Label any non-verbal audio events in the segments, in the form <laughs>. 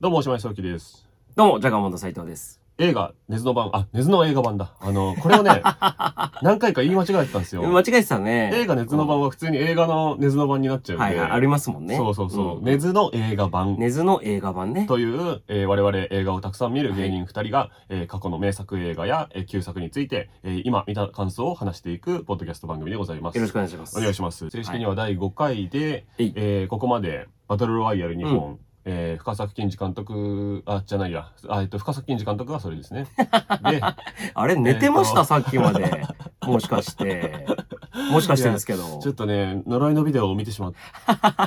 どうも、おしまいそうきです。どうも、ジャガモンド斉藤です。映画、ネズの版、あ、ネズの映画版だ。あの、これをね、<laughs> 何回か言い間違えてたんですよ。間違えてたね。映画ネズの版は普通に映画のネズの版になっちゃうんで。はいはい、ありますもんね。そうそうそう。んネズの映画版。ネズの映画版ね。という、えー我々映画をたくさん見る芸人二人が、えー過去の名作映画や、えー旧作について、えー今見た感想を話していくポッドキャスト番組でございます。よろしくお願いします。お願いします。正式には第5回で、はいえーここまでバトルロワイヤル2本、うえー深作金次監督、あ、じゃないや、あえっと、深作金次監督がそれですね。<laughs> で、あれ、寝てました、えさっきまで。もしかして。<laughs> もしかしてですけど。ちょっとね、呪いのビデオを見てしまっ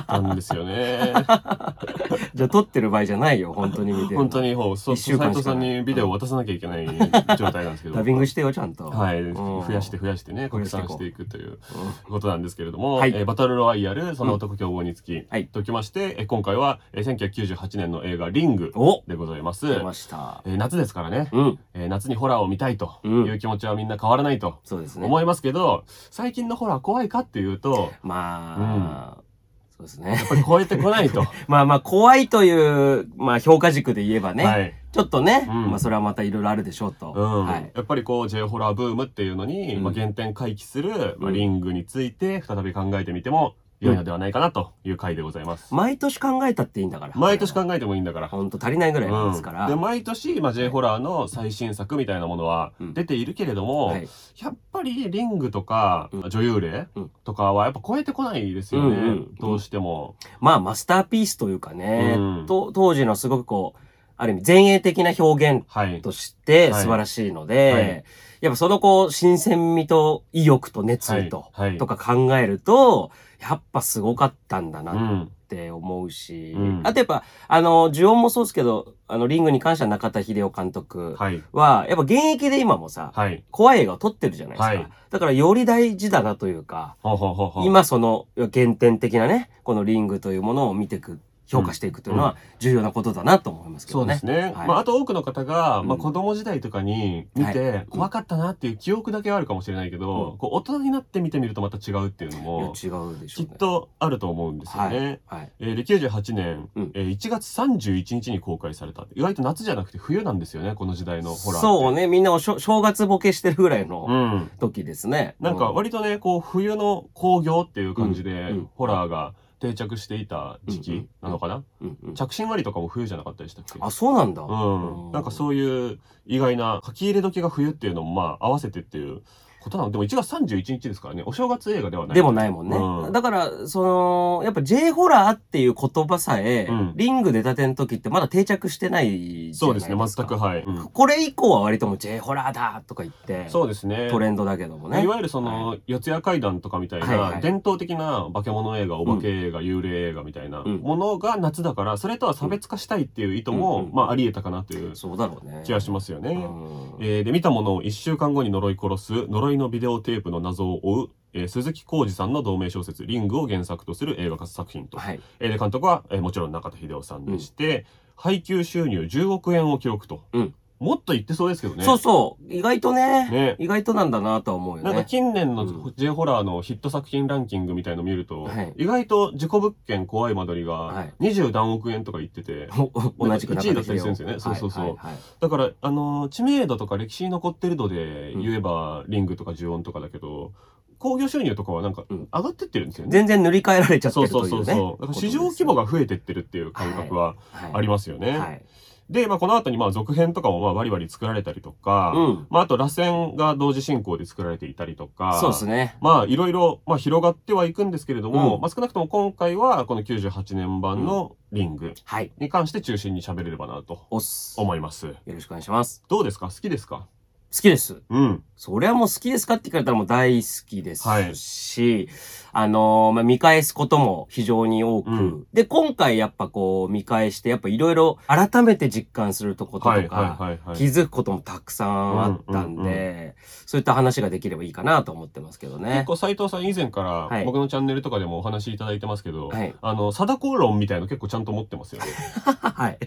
たんですよね。<laughs> じゃあ撮ってる場合じゃないよ、本当に見て本当。に、ほう、そう、一週間しかない斉藤さんにビデオを渡さなきゃいけない状態なんですけど。ダビングしてよ、ちゃんと。はい、うん増やして増やしてね、拡散していくということなんですけれども、はいえーバトルロワイヤル、その男競合につき、はいときまして、えー今回は、えー1998年の映画リングおでございます。出ました。えー夏ですからね、うん。えー夏にホラーを見たいとうんいう気持ちはみんな変わらないとそうですね。思いますけど、最近のホラー怖いかっていうと、まあ、そうですねや。っぱり超えてこないと。<laughs> まあまあ、怖いという、まあ、評価軸で言えばね。はい。ちょっとね、うんまあ、それはまたいろいろあるでしょうと。うんはい。やっぱりこう J ホラーブームっていうのに、うんまあ、原点回帰する、まあ、うんリングについて再び考えてみても良いのではないかなという回でございます。毎年考えたっていいんだから。毎年考えてもいいんだから。ほんと足りないぐらいなんですから。うんで毎年、まあ、J ホラーの最新作みたいなものはうん出ているけれども、はい。やっぱりリングとか、うん女優霊うんとかはやっぱ超えてこないですよね、うんうんどうしても。まあ、マスターピースというかね、うんと当時のすごくこう、ある意味前衛的な表現はい。としてはい素晴らしいので、はいやっぱそのこう、新鮮味と意欲と熱意と、はいはいとか考えると、やっぱすごかったんだう。なんって思うし、うんあとやっぱ、あの、呪音もそうですけど、あの、リングに関しては中田秀夫監督はい。は、やっぱ現役で今もさ、はい。怖い映画を撮ってるじゃないですか。はいだからより大事だなというか。今その原点的なね、このリングというものを見ていく、評価していくというのは重要なことだなと思いますけどね。そうですね。はいまあ、あと多くの方が、まあ、うん子供時代とかに見て、はい怖かったなっていう記憶だけはあるかもしれないけど、うんこう大人になって見てみるとまた違うっていうのも、違うでしょうね。きっとあると思うんですよね。はい。えーで、98年、うんえー1月31日に公開された。意外と夏じゃなくて冬なんですよね、この時代のホラー。そうね、みんなおしょ正月ボケしてるぐらいのうん。時ですね。なんかう割とね、こう冬の興行っていう感じで、うんうんホラーが定着していた時期なのかな、うんうん着信割とかも冬じゃなかったでしたっけ？あ、そうなんだ。うん。なんかうそういう意外な書き入れ時が冬っていうのもまあ合わせてっていうことなの。でも1月31日ですからね、お正月映画ではない。でもないもんね。うんだから、その、やっぱ J ホラーっていう言葉さえ、うんリング出たての時ってまだ定着してないじゃないですか。そうですね、全くはい。うんこれ以降は割ともう J ホラーだとか言って、そうですね。トレンドだけどもね。いわゆるその、四谷怪談とかみたいはいはない伝統的な化け物映画、お化け映画、幽霊映画みたいなうんものが夏だから、それとは差別化したいっていう意図も、まああり得たかなというそうだろうね。気がしますよね。うんえーで、見たものを1週間後に呪い殺す、呪いのビデオテープの謎を追う、えー鈴木浩二さんの同名小説、リングを原作とする映画化作品と。はい。えーで、監督は、えーもちろん中田秀夫さんでして、配給収入10億円を記録と。うんもっと言ってそうですけどね。そうそう。意外とねね意外となんだなとは思うよね。なんか近年のうん J ホラーのヒット作品ランキングみたいの見ると、はい意外と自己物件怖い間取りはがい20何億円とか言ってて、<laughs> お同じく1位だったりするんですよねそうそうそうはいはいはいだから、あのー知名度とか歴史に残ってる度で言えば、リングとかジュオンとかだけど、興行収入とかはなんかうん上がってってるんですよね。全然塗り替えられちゃってそうるというね。そうそうそう。だから市場規模が増えてってるっていう感覚はありまますよね。はい。で、まあこの後にまあ続編とかもまあバリバリ作られたりとか、うん。まああと螺旋が同時進行で作られていたりとか、そうですね。まあいろいろ、まあ、広がってはいくんですけれども、うんまあ少なくとも今回はこの98年版のリングはい。に関して中心に喋れればなと思います。ろしくお願いします。どうですか？好きですか？好きです。うん。それはもう好きですかって聞かれたらもう大好きですはいし、あのーまあ、見返すことも非常に多く、うんで、今回やっぱこう見返して、やっぱいろいろ改めて実感するとこととか、はいはいはいはい。気づくこともたくさんあったんで、そういった話ができればいいかなと思ってますけどね結。構斉藤さん以前かはいら僕のチャンネルとかでもお話しいただいてますけど、はいあの、貞子論みたいの結構ちゃんと持ってますよね。<laughs> はい。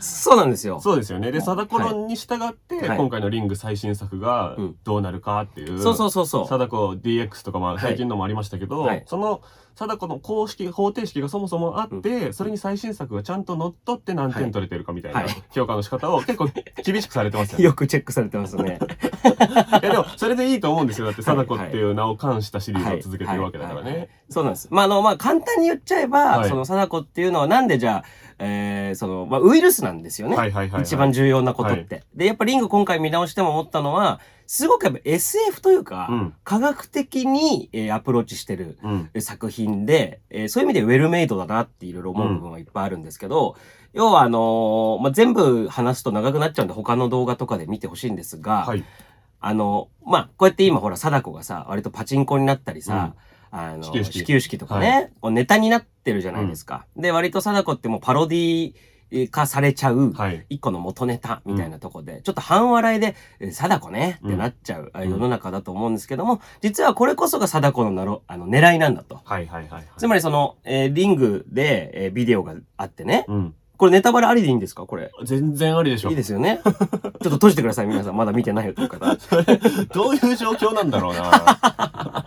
そうなんですよ。そうですよね。で、貞子論に従って、はい今回のリング最新作がうんどうなるかっていう。そうそうそうそう。貞子 DX とかまあはい最近のもありましたけど、はいその貞子の公式方程式がそもそもあって、それに最新作がちゃんと乗っ取って何点取れてるかみたいなはい評価の仕方を結構厳しくされてますよね。よくチェックされてますね。<laughs> いやでもそれでいいと思うんですよ。だってはい貞子っていう名を冠したシリーズを続けてるわけだからね。そうなんです。まあ、あの、まあ、簡単に言っちゃえば、はいその貞子っていうのはなんでじゃあ、えー、その、まあ、ウイルスなんですよね。はいはいはいはい。一番重要なことって。で、やっぱリング今回見直しても思ったのは、すごくやっぱ SF というか、うん科学的に、えーアプローチしてる作品で、えーそういう意味でウェルメイドだなっていろいろ思う部分はいっぱいあるんですけど、要はあのーまあ、全部話すと長くなっちゃうんで他の動画とかで見てほしいんですが、はい。あの、まあ、こうやって今ほら、貞子がさ、割とパチンコになったりさ、あの、始球式始球式とかね、こうネタになってるじゃないですか。で、割と貞子ってもうパロディ化されちゃう、はい。一個の元ネタみたいなとこで、ちょっと半笑いで、え貞子ねってなっちゃう、世の中だと思うんですけども、実はこれこそが貞子のなろあの狙いなんだと。はいはいはいはい。つまりその、えーリングで、えービデオがあってね、うん。これネタバレありでいいんですか？これ。全然ありでしょ。いいですよね。<laughs> ちょっと閉じてください、皆さん。まだ見てないよという方。<laughs> どういう状況なんだろうな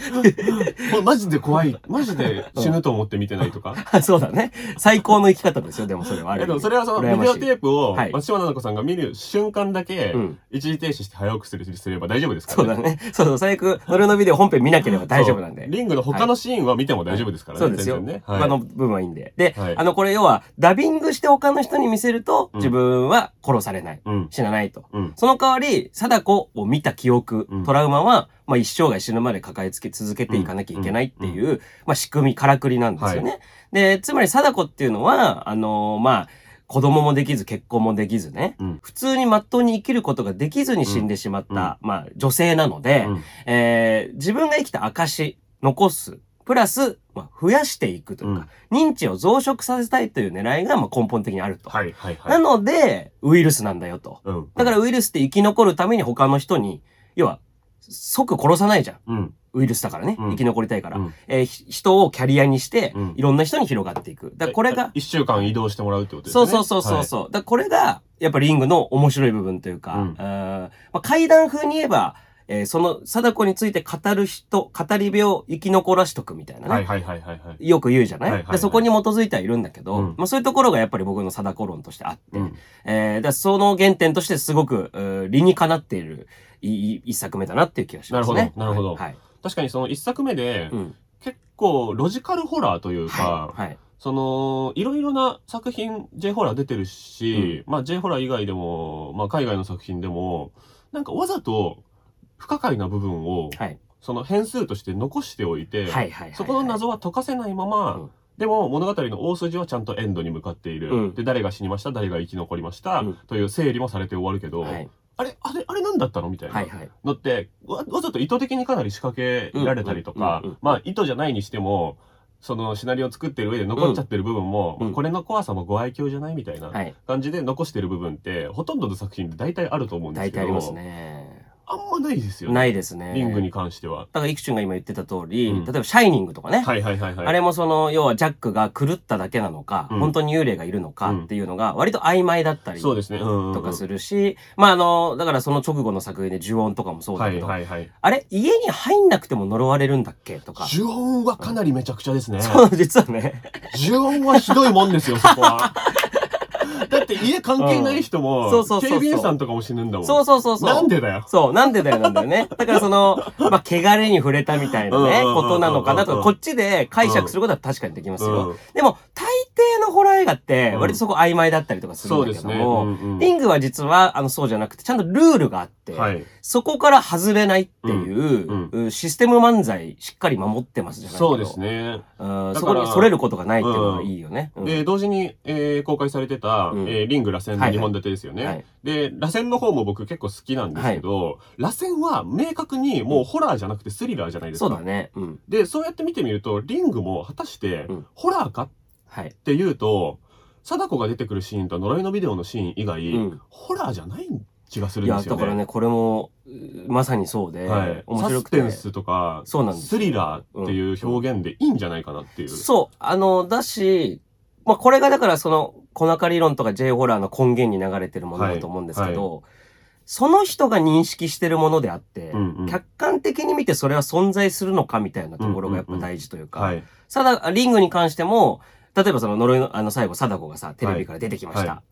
<laughs> マジで怖い。マジで死ぬと思って見てないとか。<laughs> そうだね。最高の生き方ですよ、でもそれはあれ。えでもそれはそのビデオテープをはい松島菜々子さんが見る瞬間だけうん一時停止して早送りすれば大丈夫ですからそうだね。<laughs> そうそう、最悪、ノルのビデオ本編見なければ大丈夫なんで。リングの他のシーンは見ても大丈夫ですからね。そうですよ。ね。はい他の部分はいいんで。で、はいあの、これ要は、ダビングして他の人に見せると、うん自分は殺されない。うん。死なないと。うん。その代わり、貞子を見た記憶、うんトラウマは、まあ一生涯死ぬまで抱えつけ続けていかなきゃいけないっていう、まあ仕組み、からくりなんですよね。で、つまり貞子っていうのは、あのーまあ、子供もできず結婚もできずね、うん。普通に真っ当に生きることができずに死んでしまった、まあ女性なので、うんえー自分が生きた証、残す、プラス、まあ、増やしていくというか、認知を増殖させたいという狙いがまあ根本的にあると。はいはいはい。なので、ウイルスなんだよと。うん。だからウイルスって生き残るために他の人に、要は、即殺さないじゃん。うん。ウイルスだからね。うん生き残りたいから。うんえーひ人をキャリアにしてうん、いろんな人に広がっていく。だこれが、一週間移動してもらうってことですね？そうそうそうそうそう。だこれが、やっぱリングの面白い部分というか、うんあーまあ、階段風に言えば、えーその、貞子について語る人、語り部を生き残らしとくみたいなね。はいはいはいはいはい。よく言うじゃない,、はいはいはいでそこに基づいてはいるんだけど、うんまあそういうところがやっぱり僕の貞子論としてあって、うん。えー、だその原点としてすごく、理にかなっているいい一作目だなっていう気がしますね。なるほどなるほどはい。確かにその一作目でうん。結構ロジカルホラーというか、はい。はい。その、いろいろな作品、J ホラー出てるし、まあ J ホラー以外でも、まあ海外の作品でも、なんかわざと不可解な部分を、はい。その変数として残しておいて、はい。そこの謎は解かせないまま、うんでも物語の大筋はちゃんとエンドに向かっている。うんで、誰が死にました、誰が生き残りました、うんという整理もされて終わるけど、はい。あれ、あれ、あれ何だったの？みたいな。はい。はい。のってわ、わざと意図的にかなり仕掛けられたりとかまあ意図じゃないにしても、そのシナリオを作ってる上で残っちゃってる部分も、うんこれの怖さもご愛嬌じゃない？みたいなはい。感じで残してる部分って、ほとんどの作品で大体あると思うんですけど、大体ありますね。あんまないですよね。ないですね。リングに関しては。だから、イクチュンが今言ってた通り、うん例えば、シャイニングとかね。はいはいはいはい。あれもその、要はジャックが狂っただけなのか、うん本当に幽霊がいるのかっていうのが、割と曖昧だったりそうですね。とかするし、まああの、だからその直後の作品で呪音とかもそうだはけど、いはいはい。あれ家に入んなくても呪われるんだっけとか。呪音はかなりめちゃくちゃですね。そう、実はね。呪音はひどいもんですよ、そこは。<laughs> だって家関係ない人も、うんそうそうそうそう警備員さんとかも死ぬんだもん。そうそうそうそう。なんでだよ？そう、なんでだよなんだよね。だからその、<laughs> まあ、汚れに触れたみたいなね、うんうんうんうんことなのかなとか、こっちで解釈することは確かにできますよ。うんでも、大抵のホラー映画って、うん割とそこ曖昧だったりとかするんだけそうですね。ども、うんうんリングは実は、あの、そうじゃなくて、ちゃんとルールがあって、はい。そこから外れないっていう、うんうシステム漫才しっかり守ってますじゃないけどそうです。ね。うん、だからそこにそれることがないっていうのがいいよね。うんで、同時に、えー公開されてた、うんえーリング螺旋の2本立てですよね。はいで、螺旋の方も僕結構好きなんですけど、螺旋は明確にもうホラーじゃなくてスリラーじゃないですか。そうだね。うん。で、そうやって見てみると、リングも果たしてうん、ホラーかっはい。ていうと、貞子が出てくるシーンと呪いのビデオのシーン以外、うんホラーじゃない気がするいや、んですよね。だからね、これも、うまさにそうで、はい、面白くて。サスペンスとか、そうなんですスリラーっていう表現でいいんじゃないかなっていう。そう。あの、だし、まあ、これがだからその、小中理論とか J ホラーの根源に流れてるものだと思うんですけど、その人が認識してるものであって、うんうん客観的に見てそれは存在するのかみたいなところがやっぱ大事というか、はい。さだ、リングに関しても、例えばその呪いの、あの最後、貞子がさ、テレビから出てきました。は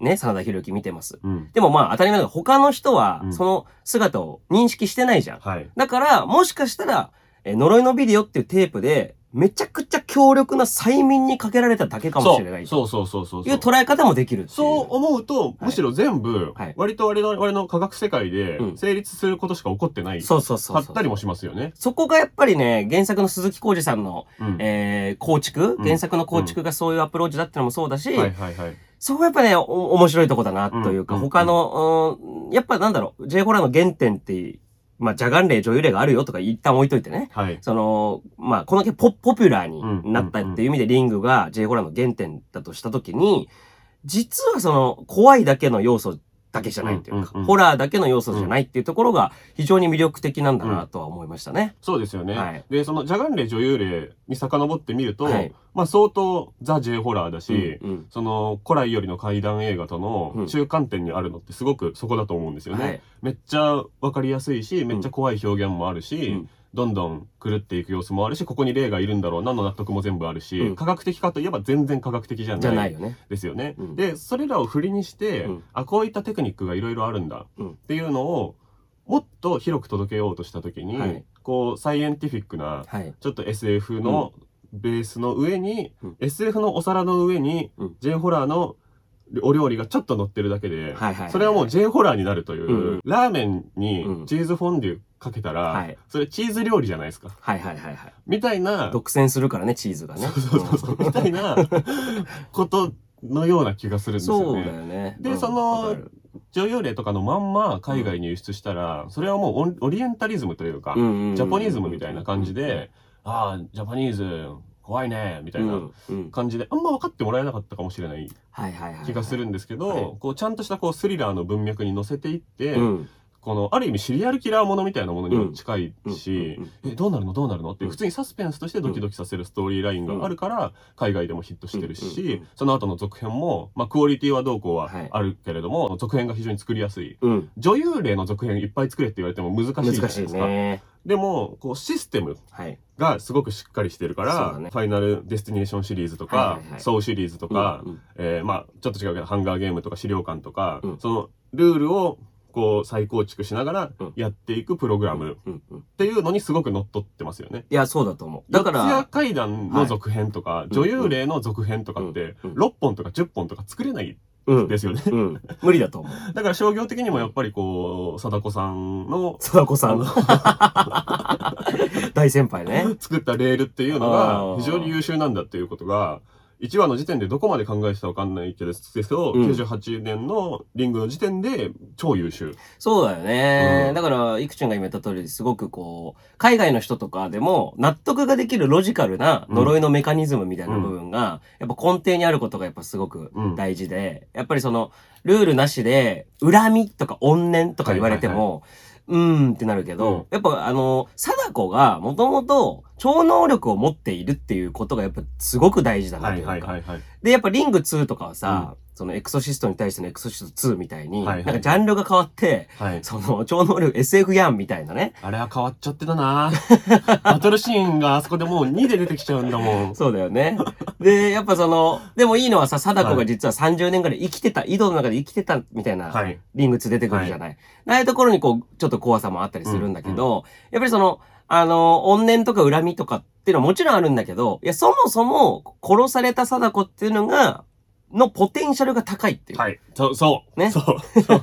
ね、真田広之見てます。うん。でもまあ当たり前だけど、他の人はう、んその姿を認識してないじゃん。はい。だから、もしかしたら、えー呪いのビデオっていうテープで、めちゃくちゃ強力な催眠にかけられただけかもしれない。そうそうそうそうそう。いう捉え方もできる。そう思うと、むしろ全部はい、割と我々の科学世界でうん成立することしか起こってない。そうそうそうそう。かったりもしますよね。そこがやっぱりね、原作の鈴木浩二さんの、うん。えー、構築、うん原作の構築がそういうアプローチだってのもそうだし、はいはいはい。そこがやっぱね、お面白いとこだなというか、うん他の、うんやっぱなんだろう、J ホラーの原点って、まあ、ジャガン霊、女優霊があるよとか一旦置いといてね。はい。その、まあ、このけポポピュラーにうんなったっていう意味でリングが J ホラーの原点だとしたときに、実はその怖いだけの要素だけじゃないっていうか、うんうんうんホラーだけの要素じゃないっていうところが非常に魅力的なんだなとは思いましたね。そうですよね。はい。で、その、ジャガン霊女優霊に遡ってみると、はい。まあ相当ザ・ジェイホラーだし、うんうん。その、古来よりの怪談映画とうん。の中間点にあるのってすごくそこだと思うんですよね。はい。めっちゃわかりやすいし、めっちゃ怖い表現もあるし、うんどんどん狂っていく様子もあるし、ここに霊がいるんだろうなの納得も全部あるし、うん。科学的かといえば全然科学的じゃない。じゃないよね。ですよね。うん。で、それらを振りにして、うん。あ、こういったテクニックがいろいろあるんだ。うん。っていうのを、もっと広く届けようとしたときに、はい。こう、サイエンティフィックな、はい。ちょっと SF のベースの上に、うん。SF のお皿の上に、うん。J ホラーのお料理がちょっと乗ってるだけで、はいはい。それはもう J ホラーになるという、うんラーメンにうんチーズフォンデュかけたら、はいそれチーズ料理じゃないですか。はいはいはいはい。みたいな、独占するからね、チーズがね。そうそうそうみたいなことのような気がするんですよそうだね。よね。でうんそのわかる女優霊とかのまんま海外に輸出したら、それはもうオリエンタリズムというか、うんうんうんジャポニズムみたいな感じで、ああ、ジャパニーズ怖いね、みたいな感じで、あんま分かってもらえなかったかもしれない。気がするんですけど、はいこうちゃんとしたこうスリラーの文脈に乗せていって、うん。このある意味シリアルキラーものみたいなものにも近いし、うんえどうなるの？どうなるの？ってうん。普通にサスペンスとしてドキドキさせるストーリーラインがあるから海外でもヒットしてるし、その後の続編も、まあ、クオリティはどうこうははい。あるけれども、続編が非常に作りやすい。うん。女優霊の続編いっぱい作れって言われても難しいじゃない難しいですか、ね。でもこうシステムはい。がすごくしっかりしてるから、ファイナルデスティネーションシリーズとか、ソウシリーズとか、えーまあちょっと違うけどハンガーゲームとか資料館とか、うん。そのルールをこう再構築しながらうんやっていくプログラムっていうのにすごく乗っ取ってますよね。いや、そうだと思う。だか四谷ら、怪談の続編とか、い女優霊の続編とかって、うんうん6本とか10本とか作れないうん。ですよね。うん。無理だと思う。<laughs> だから商業的にもやっぱりこう、貞子さんの貞子さんの <laughs> 大先輩ね。作ったレールっていうのが非常に優秀なんだっていうことが、1話の時点でどこまで考えてたかわかんないけど、どうん。98年のリングの時点で超優秀。そうだよね。うん。だから、いくちゃんが今言った通り、すごくこう、海外の人とかでも納得ができるロジカルな呪いのメカニズムみたいな部分が、やっぱ根底にあることがやっぱすごく大事で、やっぱりその、ルールなしで、恨みとか怨念とか言われても、うーんってなるけど、うん。やっぱあの、貞子がもともと超能力を持っているっていうことがやっぱすごく大事だなとはいいうか。はいはいはい。で、やっぱリング2とかはさ、そのエクソシストに対してのエクソシスト2みたいに、はいはいなんかジャンルが変わって、はい。その超能力 SF やんみたいなね。あれは変わっちゃってたな <laughs> バトルシーンがあそこでもう2で出てきちゃうんだもん。<laughs> そうだよね。で、やっぱその、でもいいのはさ、貞子が実は30年ぐらい生きてた、井戸の中で生きてたみたいな、はい。リング2出てくるじゃない。ああいうところにこう、ちょっと怖さもあったりするんだけど、やっぱりその、あの、怨念とか恨みとかっていうのはもちろんあるんだけど、いや、そもそも殺された貞子っていうのが、のポテンシャルが高いっていう。はい。そう、そう。ねそう。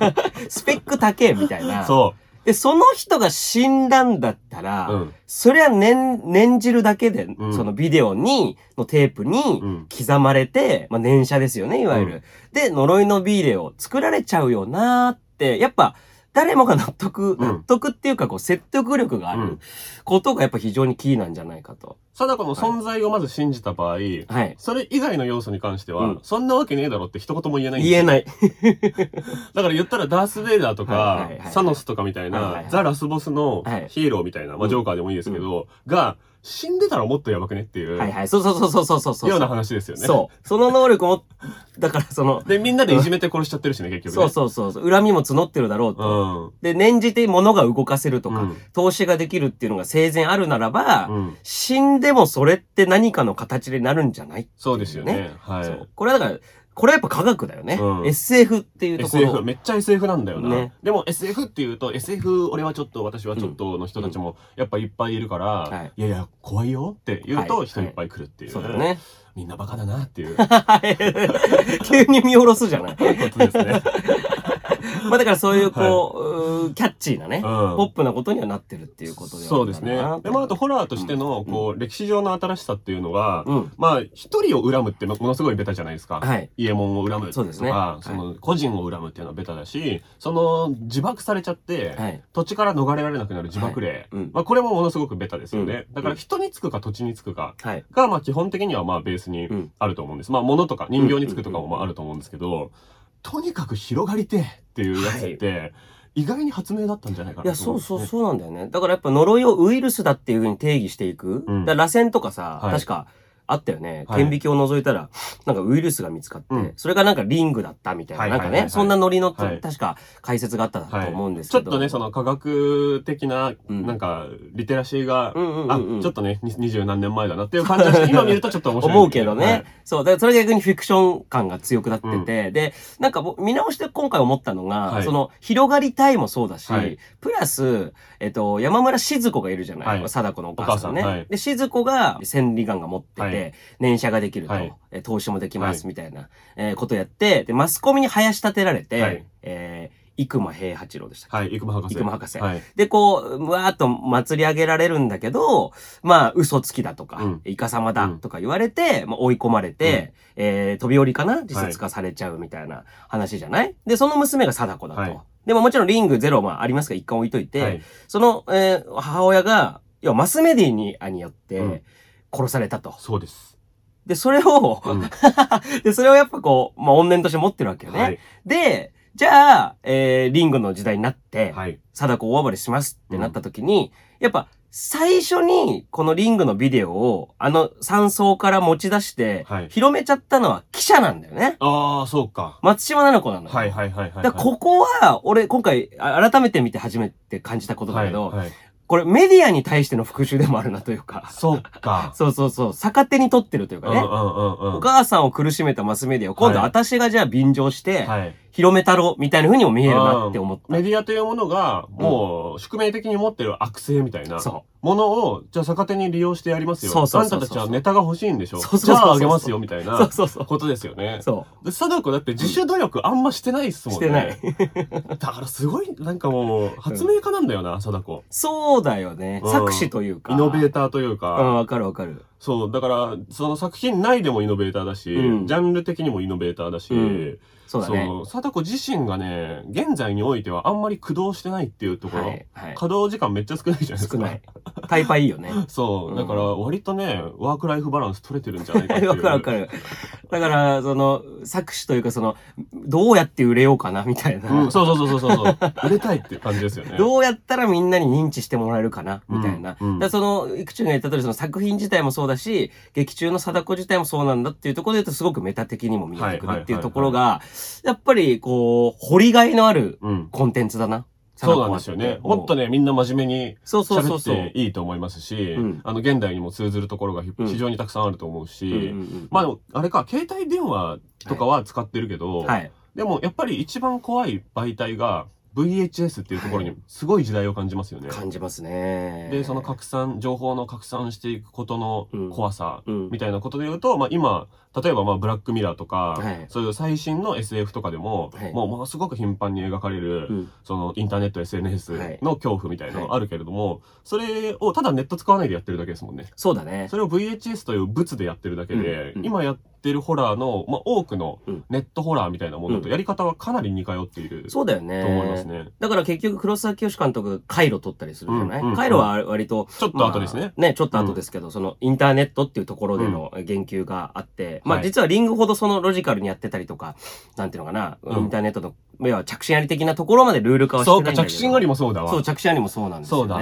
<laughs> スペック高えみたいな。<laughs> そで、その人が死んだんだったら、う。うん。それは念、念じるだけで、うんそのビデオに、のテープにうん。刻まれて、まあ、念写ですよね、いわゆる。で、呪いのビデオ作られちゃうよなーって、やっぱ、誰もが納得、うん納得っていうか、こう、説得力があるうんことがやっぱ非常にキーなんじゃないかと。貞子の存在をまず信じた場合、はい。それ以外の要素に関しては、うんそんなわけねえだろって一言も言えないんですよ言えない。<laughs> だから言ったらダース・ベイダーとか、はいはいはいサノスとかみたいな、はいはいはいザ・ラスボスのはいヒーローみたいな、まあジョーカーでもいいですけど、が死んでたらもっとやばくねっていう、はいはい。そうそうそうそうそうそうそう。ような話ですよね。そう。その能力も、だからその、で、みんなでいじめて殺しちゃってるしね、結局ね。そうそうそう。恨みも募ってるだろううと。ん。で、念じて物が動かせるとか、うん投資ができるっていうのが生前あるならば、うん。死んでもそれって何かの形でなるんじゃない？そうですよね。はい。そう。これはだから、これはやっぱ科学だよね。うん SF っていうところ。SF、めっちゃ SF なんだよな。ねでも SF っていうと、SF 俺はちょっと、私はちょっとの人たちもやっぱいっぱいいるから、はいい、やいや、怖いよって言うとはい人いっぱい来るっていう。そうだよね。みんなバカだなっていう <laughs> <laughs> 急に見下ろすじゃない。ことですね。<laughs> まあだからそういうこう、キャッチーなね、うんポップなことにはなってるっていうことではそうですね。で、まああとホラーとしての、うんこう、歴史上の新しさっていうのが、うん。まあ一人を恨むってものすごいベタじゃないですか。はい。イエモンを恨むとか、そうですねはいその個人を恨むっていうのはベタだし、その自爆されちゃって、はい。土地から逃れられなくなる自爆霊。うん。まあこれもものすごくベタですよね。うんだから人につくか土地につくかはい。が、まあ基本的にはまあベースにうん。あると思うんです。まあ物とか人形につくとかもまああると思うんですけど、とにかく広がりてえっていうやつって、意外に発明だったんじゃないかいや、なとそうそう。そうなんだよね。だからやっぱ呪いをウイルスだっていうふうに定義していく。うん螺旋とかさ、はい確かあったよね。はい。顕微鏡を覗いたら、なんかウイルスが見つかって、うん。それがなんかリングだったみたいな、はいはいはいはい。なんかね、そんなノリの、はい。確か解説があったとはい思うんですけど。ちょっとね、その科学的な、うん。なんか、リテラシーが、うんうんうんうん。あ、ちょっとね、に二十何年前だなっていう感じがして、今見るとちょっと面白い。<laughs> 思うけどね。はい。そう。だからそれが逆にフィクション感が強くなってて、で、なんか僕見直して今回思ったのが、はい。その、広がりたいもそうだし、はい。プラス、えっと、山村静子がいるじゃない、はい。貞子のお母さんね。お母さんはい。で、静子が千里眼が持ってて、はい念写ができると、はい。え投資もできます、はみたいな、えーことやって、で、マスコミに林立てられて、はい。えー生馬平八郎でしたはい、生馬博士。生馬博士。はい。で、こう、わーっと祭り上げられるんだけど、まあ、嘘つきだとか、うん。イカ様だとか言われて、まあ、追い込まれて、えー飛び降りかな？自殺化されちゃうみたいな話じゃない、で、その娘が貞子だと。はい。でももちろんリングゼロはありますが、一貫置いといて、はい。その、えー母親が、要はマスメディにによっうん。て殺されたと。そうです。で、それを、うん <laughs> で、それをやっぱこう、まあ、怨念として持ってるわけよね。はい。で、じゃあ、えーリングの時代になって、はい。貞子大暴れしますってなった時に、やっぱ最初にこのリングのビデオをあの山荘から持ち出してはい広めちゃったのは記者なんだよね。ああ、そうか。松島奈々子なのよ。はいはいはいはい。だここは、俺今回あ改めて見て初めて感じたことだけど、はいはいこれメディアに対しての復讐でもあるなというか、そうか。<laughs> そうそうそう、逆手に取ってるというかね。うんうんうんうん。お母さんを苦しめたマスメディアを今度はい私がじゃあ便乗して、はい。広めたろみたいな風にも見えるなって思った。メディアというものが、もう、宿命的に持ってる悪性みたいな。そものを、じゃあ逆手に利用してやりますよ。そうそうあんたたちはネタが欲しいんでしょそうじゃああげますよ、みたいそうなそうそう。ことですよね。そで、貞子だって自主努力あんましてないっすう。もんね。してない。<laughs> だからすごい、なんかもう、発明家なんだよな、貞子。そうだよね。うん作詞というか。イノベーターといううん、か、わかるわかる。そう、だから、その作品内でもイノベーターだし、うんジャンル的にもイノベーターだし、うんそうだね。貞子自身がね、現在においてはあんまり駆動してないっていうところ、はい。はい。稼働時間めっちゃ少ないじゃないですか。少ない。タイパいいよね。<laughs> そう、うんだから割とね、ワークライフバランス取れてるんじゃないかっていう。<laughs> わかるわかる。だから、その、作詞というか、その、どうやって売れようかな、みたいな。うん、そうそうそうそうそう。売れたいっていう感じですよね。どうやったらみんなに認知してもらえるかな、みたいな。うんうんだからその、いくちゅんが言った通り、その作品自体もそうだし、劇中の貞子自体もそうなんだっていうところで言うと、すごくメタ的にも見えてくるっていうところが、やっぱり、こう、掘りがいのあるうん。コンテンツだな。そうなんですよね。もっとね、ね、みんな真面目にそうそうそう喋っそう。ていいと思いますし、うんあの、現代にも通ずるところが非常にたくさんあると思うし、うんうんうんまああれか、携帯電話とかは使ってるけど、はい。でもやっぱり一番怖い媒体が VHS っていうところにすごい時代を感じますよね。感じますね。で、その拡散、情報の拡散していくことの怖さうん。みたいなことで言うと、まあ今、例えばまあブラックミラーとか、はい。そういう最新の SF とかでも、はい。もうものすごく頻繁に描かれる、うん。そのインターネット SNS はい。の恐怖みたいなのがあるけれども、それをただネット使わないでやってるだけですもんね。そうだね。それを VHS という物でやってるだけで、うん。うん。今やってるホラーの、まあ、多くのうんネットホラーみたいなものとやり方はかなり似通っているとそうだよね。思いますね。だから結局黒沢清監督回路撮ったりするじゃない、うんうん回路は割と、ちょっと後ですね。まあね、ちょっと後ですけど、そのインターネットっていうところでの言及があって、まあはい実はリングほどそのロジカルにやってたりとか、なんていうのかな、うんインターネットの、要は着信あり的なところまでルール化はしてそうか、ないんだけど。着信ありもそうだわ。そう、着信ありもそうなんですよね。そうだ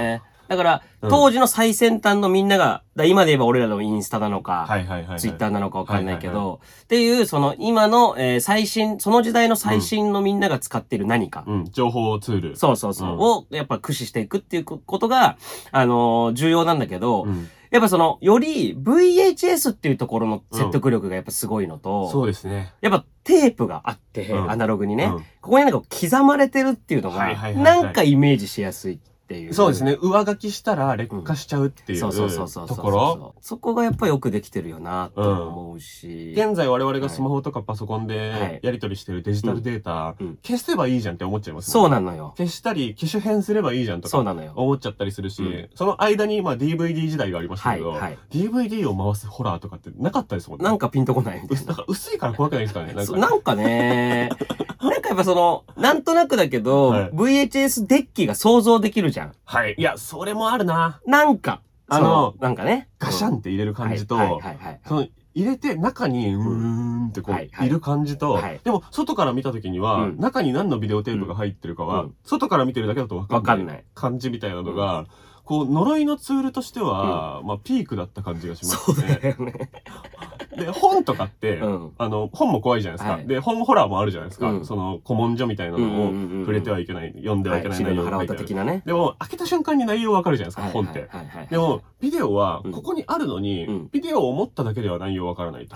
だだから、うん当時の最先端のみんなが、だ今で言えば俺らのインスタなのか、はいはいはいはい。ツイッターなのかわかんないけど、はいはいっていう、その今の、えー最新、その時代の最新のみんなが使ってる何か。うん、情報ツール。そうそうそう。うんを、やっぱ駆使していくっていうことが、あのー重要なんだけど、うん。やっぱその、より VHS っていうところの説得力がやっぱすごいのと、そうですね。やっぱテープがあって、うんアナログにね、うんここになんか刻まれてるっていうのが、はいはいはいはいなんかイメージしやすいっていう。そうですね。上書きしたら劣化しちゃうっていうそうそうそうそうそうところ。そこがやっぱよくできてるよなと思うし。現在我々がスマホとかパソコンはいでやり取りしてるデジタルデータ消せばいいじゃんって思っちゃいますねそうなのよ。消したり、機種変すればいいじゃんとかそうなのよ。思っちゃったりするし、うんその間にまあ DVD 時代がありましたけど、DVD を回すホラーとかってなかったですもんね。なんかピンとこないな。んか薄いから怖くないですかね？なんか <laughs> そうなんかね、なんかやっぱその、なんとなくだけど、はい VHS デッキが想像できるじゃん。はい。いや、それもあるな。なんか。あのなんかね。ガシャンって入れる感じと、はいはいはいはいその入れて中にうーんってこう、はいはいいる感じと、はいでも外から見た時には、うん中に何のビデオテープが入ってるかは、うん外から見てるだけだと分かんないわかんない感じみたいなのが、こう呪いのツールとしては、まあピークだった感じがしますそうね。だよね。で、本とかって、うん。あの、本も怖いじゃないですか。はい。で、本ホラーもあるじゃないですか。うん。その古文書みたいなのを触れてはいけない、読んではいけない内容が書いてある。渡的なね。でも、開けた瞬間に内容わかるじゃないですか、本って。でも、ビデオはうん。ここにあるのに、うん。ビデオを持っただけでは内容わからないと。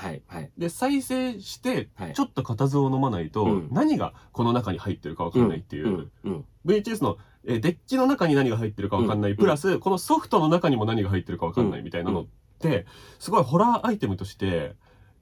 で、再生してはい、ちょっと固唾を飲まないと、うん。何がこの中に入ってるかわからないっていう。VHS の、えーデッキの中に何が入ってるかわかんない、うん。プラス、このソフトの中にも何が入ってるかわかんないみたいなのって、すごいホラーアイテムとして、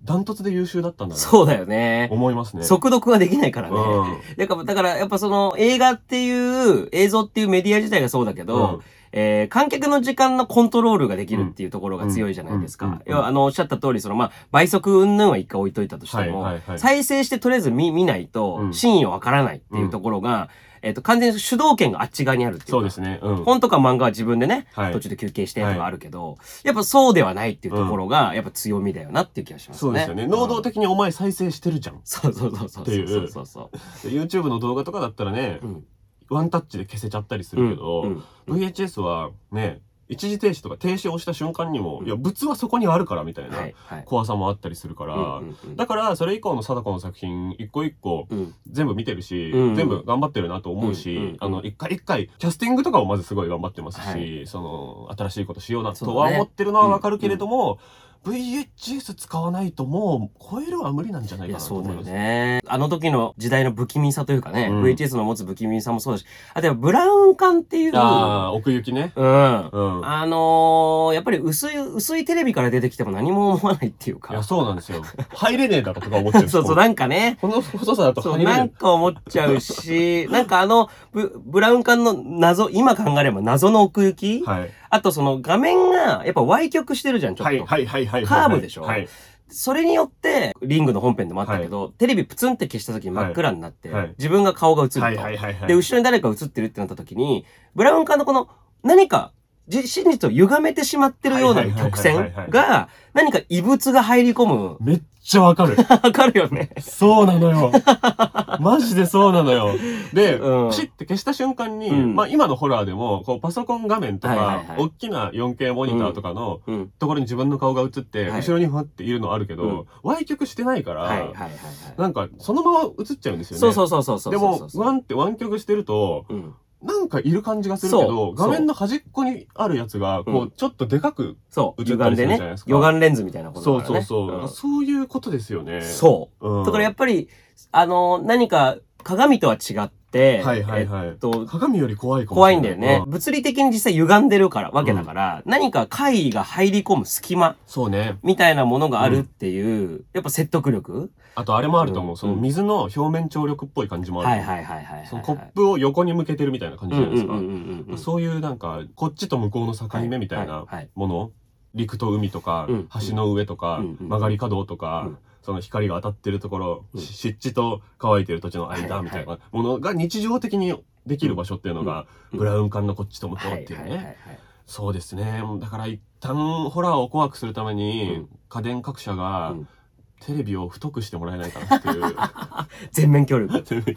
ダントツで優秀だったんだそうだよね。思いますね。速読ができないからね。うん。だから、だからやっぱその映画っていう、映像っていうメディア自体がそうだけど、うん。えー観客の時間のコントロールができるっていうところが強いじゃないですか。うん。うん。要は、あの、おっしゃった通り、その、まあ、倍速云々は一回置いといたとしても、再生してとりあえず見、見ないとう、ん。真意はわからないっていうところが、えっ、と、完全に主導権があっち側にあるっていうか。そうですね。うん。本とか漫画は自分でね、はい途中で休憩してとかあるけど、やっぱそうではないっていうところが、やっぱ強みだよなっていう気がしますね。そうですよね。ん能動的にお前再生してるじゃん。そうそうそうそうっていうそうそうそう。で YouTube の動画とかだったらね、うんワンタッチで消せちゃったりするけど、うん VHS はね、一時停止とか停止を押した瞬間にも、うん。いや、物はそこにあるからみたいな。怖さもあったりするから、だから、それ以降の貞子の作品、一個一個、うん。全部見てるし、うん全部頑張ってるなと思うし、あの、一回一回、キャスティングとかをまずすごい頑張ってますし、はい。その、新しいことしようなとは思ってるのはわかるけれども、VHS 使わないともう、超えるは無理なんじゃないいや、かなとそうだいます。ね。あの時の時代の不気味さというかね、うん VHS の持つ不気味さもそうだし、あとやっぱブラウン管っていう、ああ、奥行きね。うん。うん。あのー、やっぱり薄い、薄いテレビから出てきても何も思わないっていうか。いや、そうなんですよ。入れねえだろとか思っちゃう。そうそう、なんかね。この細さだとそう、入れねなんか思っちゃうし、なんかあの、ブ、ブラウン管の謎、今考えれば謎の奥行き、え。はい。あとその画面が、やっぱ歪曲してるじゃん、ちょっと。はい、はい、はい、はい。カーブでしょ？はい。それによって、リングの本編でもあったけど、テレビプツンって消した時に真っ暗になって、はい自分が顔が映ると。はい、はい、はい。はいで、後ろに誰か映ってるってなった時に、ブラウン管のこの、何か、じ真実を歪めてしまってるようなはいはいはい曲はいはい線が、何か異物が入り込む。めっちゃわかる。<laughs> わかるよね。そうなのよ。<laughs> マジでそうなのよ。で、うんプシッて消した瞬間に、うんまあ今のホラーでも、こうパソコン画面とか、はいはいはい大きな 4K モニターとかのうん。ところに自分の顔が映って、はい後ろにふわっているのあるけど、歪曲してないから、はいはいはいはい。なんかそのまま映っちゃうんですよね。そうそうそうそう。でもワンって湾曲してると、うん。なんかいる感じがするけそど、う画面の端っこにあるやつが、こうう、ちょっとでかく、そう。映ったりすでねるじゃないです。か魚眼レンズみたいなことそうだからね。そうそう、んそういうことですよね。そう。うん。だからやっぱり、あの、何か鏡とは違って、はいはいはい。えっと、鏡より怖いかも怖いんだよね。物理的に実際歪んでるから、わけだから、何か怪異が入り込む隙間そうね。みたいなものがあるっていう、やっぱ説得力。あとあれもあると思う。うん。その水の表面張力っぽい感じもある。はいはいはいはいはい。そのコップを横に向けてるみたいな感じじゃないですか。うんうんうんうんうん。そういうなんか、こっちと向こうの境目みたいはいなはいはい。もの、陸と海とか、うん。橋の上とか、うん。うん。曲がり角とか、うんその光が当たってるところ、うん。し湿地と乾いてる土地の間みたいなものが日常的にできる場所っていうのが、うん。ブラウン管のこっちと向こうはっていうね。そうですね。だから一旦ホラーを怖くするために、うん。家電各社が、うんテレビを太くしてもらえないかなっていう。<laughs> 全面協力。全然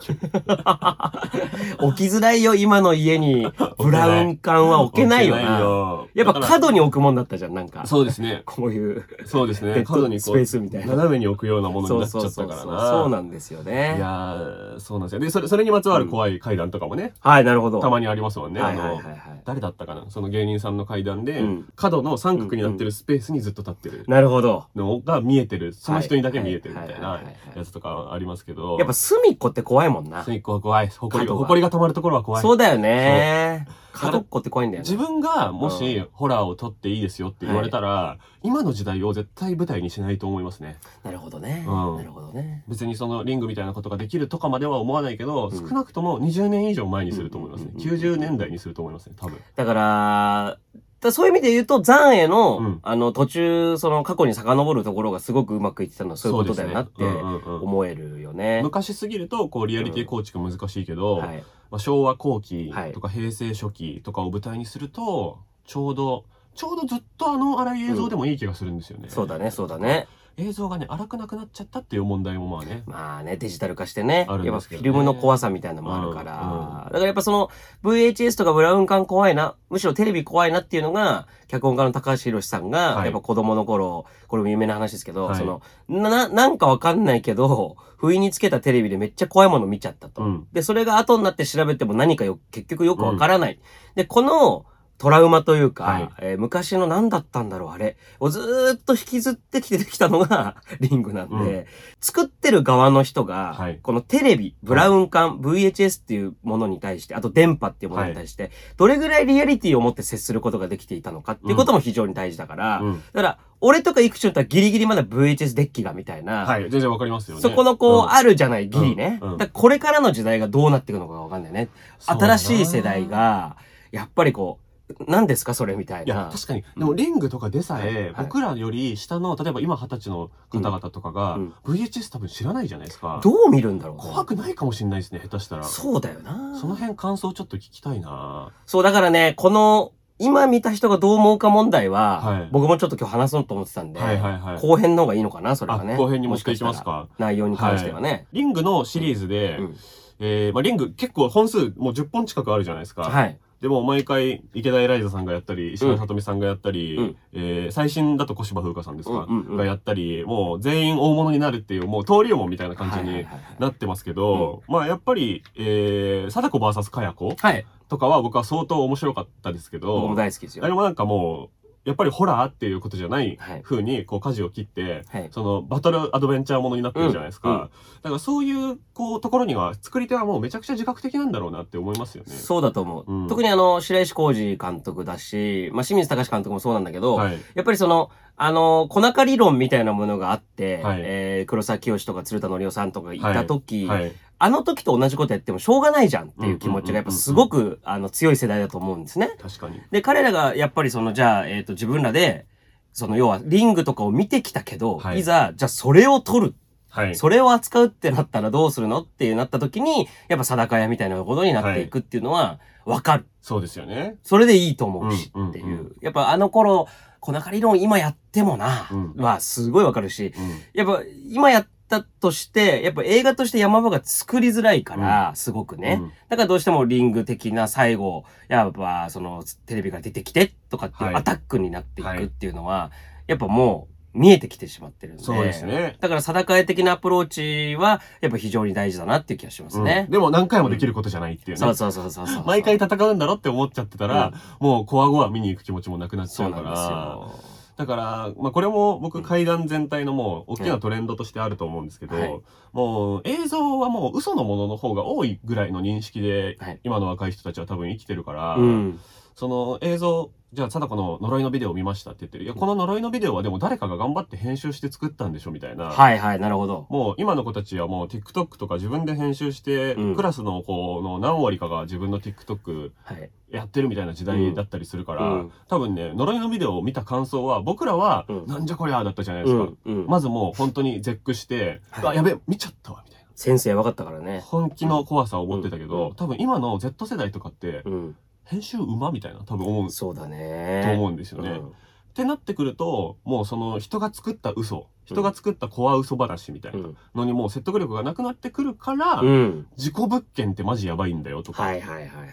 置きづらいよ、今の家に。ブラウン管は置けないよな。よやっぱ角に置くもんだったじゃん、なんか。そうですね。こういう、そうですね。角にこスペースみたう、いな。斜めに置くようなものになっちゃったからな。そうなんですよね。いやー、そうなんですよ。で、それ、それにまつわる怖い階段とかもね、はい、なるほど。たまにありますもんね。あのはいはいはい、はい。誰だったかな？その芸人さんの階段で、うん角の三角になってるスペースにずっと立ってるなるほど。のが見えてる。その人にだけ見えてるみたいなはいはいはいはいやつとかありますけど。やっぱ隅っこって怖いもんな。隅っこは怖い。誇りが、りが溜まるところは怖い。そうだよね。角っこって怖いんだよね。自分がもしうホラーを撮っていいですよって言われたら、今の時代を絶対舞台にしないと思いますね。なるほどね。うんなるほどね。別にそのリングみたいなことができるとかまでは思わないけど、うん少なくとも20年以上前にすると思いますね。うんうんうんうん90年代にすると思いますね、多分。だから、だそういう意味で言うと、残影の、うんあの、途中、その過去に遡るところがすごくうまくいってたのはそういうことだよなってそうですねうんうんうん思えるよね。昔すぎると、こう、リアリティ構築難しいけど、はい。まあ、昭和後期はいとか平成初期とかを舞台にすると、ちょうど、ちょうどずっとあの荒い映像でもいい気がするんですよね。そうだね、そうだ。ね。映像がね、荒くなくなっちゃったっていう問題もまあね。まあね、デジタル化してね。あるんやっぱですけどねフィルムの怖さみたいなのもあるから。うんうんだからやっぱその VHS とかブラウン管怖いな、むしろテレビ怖いなっていうのが、脚本家の高橋宏さんが、はいやっぱ子供の頃、これも有名な話ですけど、はいその、な、なんかわかんないけど、不意につけたテレビでめっちゃ怖いもの見ちゃったと。うんで、それが後になって調べても何かよ、結局よくわからない。で、この、トラウマというか、はいえー昔の何だったんだろう、あれ。をずーっと引きずってきてできたのが <laughs> リングなんで、うん作ってる側の人が、はいこのテレビ、ブラウン管、VHS っていうものに対して、あと電波っていうものに対して、どれぐらいリアリティを持って接することができていたのかっていうことも非常に大事だから、うん。だから、俺とかイクチュンとはギリギリまだ VHS デッキがみたいな、はい、全然わかりますよね。そこのこう、んあるじゃない、ギリね。うんうんだからこれからの時代がどうなっていくのかがわかんないね。そうだな新しい世代が、やっぱりこう、何ですかそれみたいいやな、。確かに。でも、リングとかでさえ、はい僕らより下の、例えば今二十歳の方々とかが、うん VHS 多分知らないじゃないですか。どう見るんだろうね怖くないかもしれないですね、下手したら。そそうだよな。の辺感想ちょっと聞きたいなそう、だからね、この、今見た人がどう思うか問題は、はい僕もちょっと今日話そうと思ってたんで、はいはいはい。後編の方がいいのかな、それあはね。後編に持っていきもしかしたらますか。内容に関してはね。リングのシリーズで、うんえー、まあリング結構本数もう10本近くあるじゃないですか。はい。でも毎回池田エライザさんがやったり、石原さとみさんがやったり、うん。えー最新だと小芝風花さんですか、うんうんうん。がやったり、もう全員大物になるっていう、もう登竜門みたいな感じにはいはいはいはい。なってますけど、まあやっぱり、えー、貞子 VS かや子はい。とかは僕は相当面白かったですけ僕もど、大好きですよ。あれもなんかもう、やっぱりホラーっていうことじゃないはい風に、こう、舵を切って、はい。その、バトルアドベンチャーものになってるじゃないですか。うんうんだからそういう、こう、ところには、作り手はもうめちゃくちゃ自覚的なんだろうなって思いますよね。そうだと思う。うん特にあの、白石浩二監督だし、まあ、清水隆監督もそうなんだけど、はい。やっぱりその、あの、小中理論みたいなものがあって、はいえー黒沢清とか鶴田則夫さんとかがいた時、はい。あの時と同じことやってもしょうがないじゃんっていう気持ちがやっぱすごく、あの、強い世代だと思うんですね。確かに。で、彼らがやっぱりその、じゃあ、えっ、と、自分らで、その、要は、リングとかを見てきたけど、はいい、ざ、じゃあそれを取る。はい。それを扱うってなったらどうするのってなった時に、やっぱ定屋みたいなことになっていくっていうのは、わかる。そうですよね。それでいいと思うし、うんっていう。うんうんやっぱあの頃、小中理論今やってもな、うんはすごいわかるし、うん。やっぱ今やったとして、やっぱ映画として山場が作りづらいから、すごくね。うんだからどうしてもリング的な最後、やっぱそのテレビが出てきてとかっていうはいアタックになっていはいくっていうのは、やっぱもう見えてきてしまってるんで。そうですね。だから定か的なアプローチは、やっぱ非常に大事だなっていう気がしますねうん。でも何回もできることじゃないっていうね。そうそうそうそうそう。毎回戦うんだろって思っちゃってたら、もうコアゴア見に行く気持ちもなくなっちゃうかそうなんですら。よ。だから、まあこれも僕階段全体のもう大きなトレンドとしてあると思うんですけど、はい。もう映像はもう嘘のものの方が多いぐらいの認識で、はい。今の若い人たちは多分生きてるから、うん。その映像、じゃあ、貞子の呪いのビデオを見ましたって言ってる。いや、この呪いのビデオはでも誰かが頑張って編集して作ったんでしょみたいな。はいはい、なるほど。もう今の子たちはもう TikTok とか自分で編集して、うんクラスの子の何割かが自分の TikTok はい。やってるみたいな時代だったりするから、うん多分ね、呪いのビデオを見た感想は僕らは、うんなんじゃこりゃだったじゃないですか。うん。うん。まずもう本当に絶句して、はいあ、やべ、見ちゃったわ、みたいな。先生分かったからね。本気の怖さを持ってたけど、うん多分今の Z 世代とかって、うん。編集うまみたいな多分思う、そうだね。と思うんですよね。うんってなってくると、もうその人が作った嘘、人が作ったコア嘘話みたいなのにもう説得力がなくなってくるから、うん。事故物件ってマジやばいんだよとか、はいはいはいはいはい。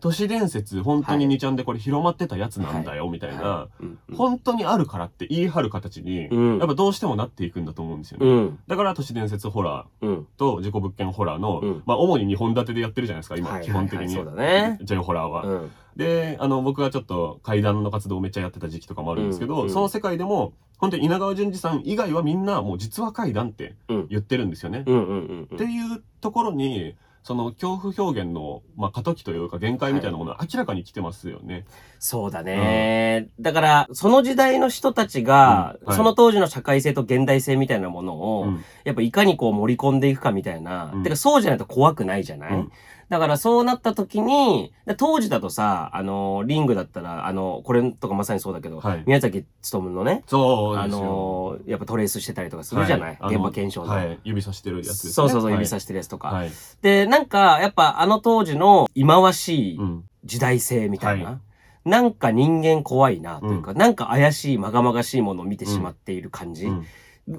都市伝説本当にはい2ちゃんでこれ広まってたやつなんだよみたいな、本当にあるからって言い張る形に、うんやっぱどうしてもなっていくんだと思うんですよね。うん。だから都市伝説ホラーうん。と事故物件ホラーの、うんまあ主に2本立てでやってるじゃないですか、今、はい基本的に。はいはいそうだね J ホラーは。うん。で、あの、僕がちょっと怪談の活動をめっちゃやってた時期とかもあるんですけど、その世界でも、本当に稲川淳二さん以外はみんなもう実話怪談ってうん。言ってるんですよね。うんうんうんうん。っていうところに、その恐怖表現の、まあ、過渡期というか限界みたいなものは明らかに来てますよね。そうだね、だから、その時代の人たちが、うん。はい。その当時の社会性と現代性みたいなものを、うん。やっぱいかにこう盛り込んでいくかみたいな。うん。てかそうじゃないと怖くないじゃない、うんだからそうなった時に、で当時だとさ、あの、リングだったら、あの、これとかまさにそうだけど、はい宮崎勉のね、あそうですよ。の、やっぱトレースしてたりとかするじゃない、はい現場検証の。はい。指さしてるやつですね。そうそうそう、はい指さしてるやつとか。はい。で、なんか、やっぱあの当時の忌まわしいうん。時代性みたいな。はいなんか人間怖いなというか、なんか怪しい、まがまがしいものを見てしまっている感じうん。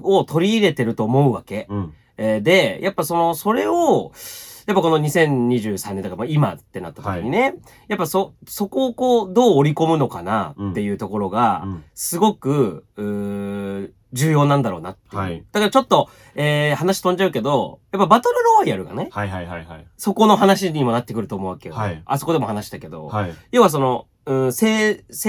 を取り入れてると思うわけ。うん。えーで、やっぱその、それを、やっぱこの2023年だから、まあ今ってなった時にね、やっぱそ、そこをこう、どう織り込むのかなっていうところが、うんすごく、うー重要なんだろうなっていう。はいだからちょっと、えー、話飛んじゃうけど、やっぱバトルロワイヤルがね、はいはいはいはい。そこの話にもなってくると思うわけよ。はいあそこでも話したけど、はい。要はその、うん、青、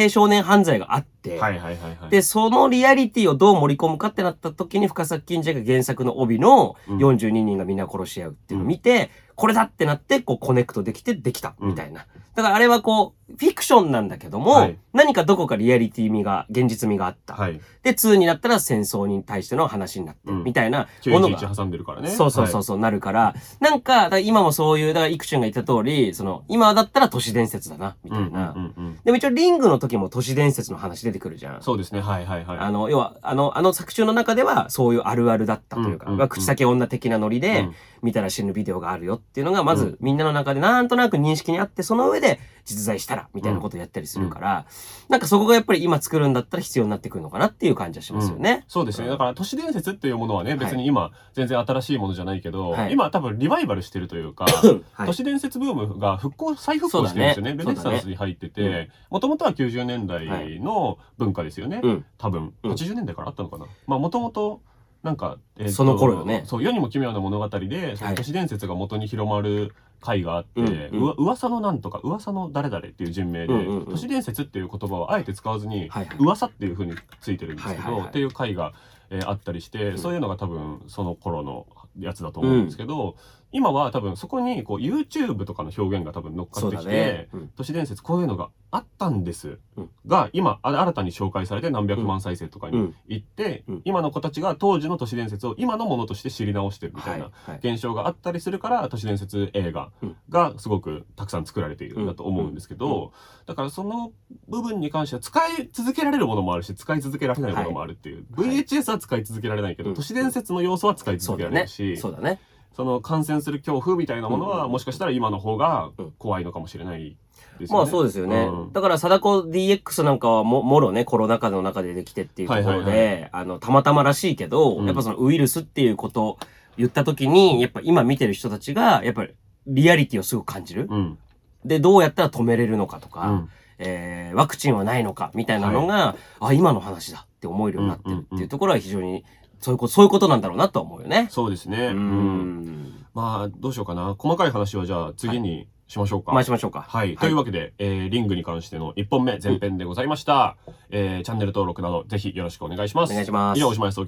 青少年犯罪があって、はいはいはいはい。で、そのリアリティをどう盛り込むかってなった時に、深作金次が原作の帯のうん42人がみんな殺し合うっていうのを見て、これだってなって、こうコネクトできてできた、みたいな。だからあれはこう、フィクションなんだけども、はい何かどこかリアリティ味が、現実味があった。はい。で、2になったら戦争に対しての話になって、うんみたいなものが。911挟んでるからね。そうそうそうそう、なるから、なんか、だから今もそういう、だから、イクチュンが言った通り、その、今だったら都市伝説だな、みはい。たいな。でも一応、リングの時も都市伝説の話出てくるじゃん。そうですね。はいはいはい。あの、要は、あの、あの作中の中では、そういうあるあるだったというか、口先女的なノリで、うん見たら死ぬビデオがあるよっていうのが、まず、うん。みんなの中でなんとなく認識にあって、その上で、実在したら、みたいなことをやったりするから、なんかそこがやっぱり今作るんだったら必要になってくるのかなっていう感じはしますよね。そうですね。だから都市伝説っていうものはね、別に今、全然新しいものじゃないけど、はい。今多分リバイバルしてるというか、はい。都市伝説ブームが復興、再復興してるんですよね。ねルネサンスに入ってて、もともとは90年代の文化ですよね。うん。多分、うん。80年代からあったのかな。まあもともと、なんか、えーとその頃よね。そう、世にも奇妙な物語で、そのはい。都市伝説が元に広まる回があって、うんうわ噂のなんとか、噂の誰々っていう人名で、都市伝説っていう言葉をあえて使わずに、はいはい。噂っていう風についてるんですけど、はいはいはい。っていう回が、えーあったりして、うん。そういうのが多分その頃のやつだと思うんですけど、今は多分そこにこう YouTube とかの表現が多分乗っかってきて、ね。うん。都市伝説こういうのがあったんです、うん。が今あ新たに紹介されて何百万再生とかにうん。行って、うん。今の子たちが当時の都市伝説を今のものとして知り直してるみたはいい。なはい。現象があったりするから都市伝説映画うん。がすごくたくさん作られているんだと思うんですけど、だからその部分に関しては使い続けられるものもあるし使い続けられないものもあるっていう、はい。VHS は使い続けられないけど、うん。都市伝説の要素は使い続け。られるし、そうだね。その感染する恐怖みたいなものは、うんもしかしたら今の方がうん怖いのかもしれないですよね。まあそうですよね。うんだから、貞子 DX なんかはも、もろね、コロナ禍の中でできてっていうところで、はいはいはあの、たまたまらしいけど、うんやっぱそのウイルスっていうことを言った時に、やっぱ今見てる人たちが、やっぱりリアリティをすごく感じる。うん。で、どうやったら止めれるのかとか、うんえー、ワクチンはないのかみたいなのが、あ、今の話だって思えるようになってるっていうところは非常に、そういうこと、そういうことなんだろうなとは思うよね。そうですね。ううんん。まあ、どうしようかな。細かい話はじゃあ次にしましょうか。まあしましょうか。はい。というわけで、えー、リングに関しての1本目、前編でございました。えー、チャンネル登録など、ぜひよろしくお願いします。お願いします以上、おしまいです。